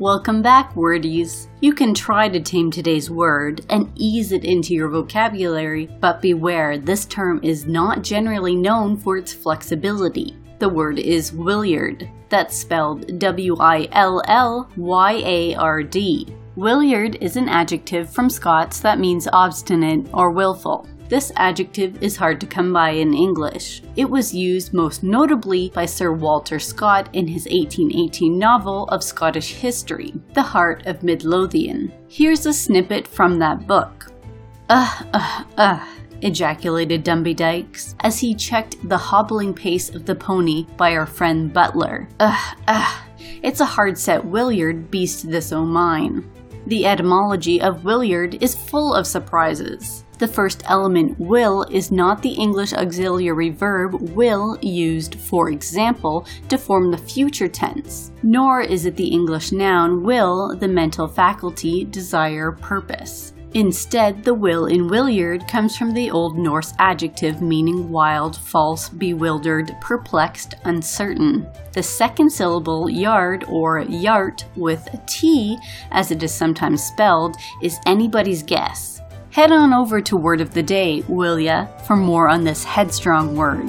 Welcome back, wordies. You can try to tame today's word and ease it into your vocabulary, but beware, this term is not generally known for its flexibility. The word is willyard. That's spelled W I L L Y A R D. Willyard is an adjective from Scots that means obstinate or willful. This adjective is hard to come by in English. It was used most notably by Sir Walter Scott in his 1818 novel of Scottish history, The Heart of Midlothian. Here's a snippet from that book. Ugh, ugh, ugh ejaculated Dumbiedikes as he checked the hobbling pace of the pony by our friend Butler. Ugh, ugh, it's a hard set willyard beast this o' mine. The etymology of Willyard is full of surprises. The first element, will, is not the English auxiliary verb will used, for example, to form the future tense, nor is it the English noun will, the mental faculty, desire, purpose. Instead, the will in Willyard comes from the Old Norse adjective meaning wild, false, bewildered, perplexed, uncertain. The second syllable, yard or yart with a T, as it is sometimes spelled, is anybody's guess. Head on over to Word of the Day, will ya, for more on this headstrong word.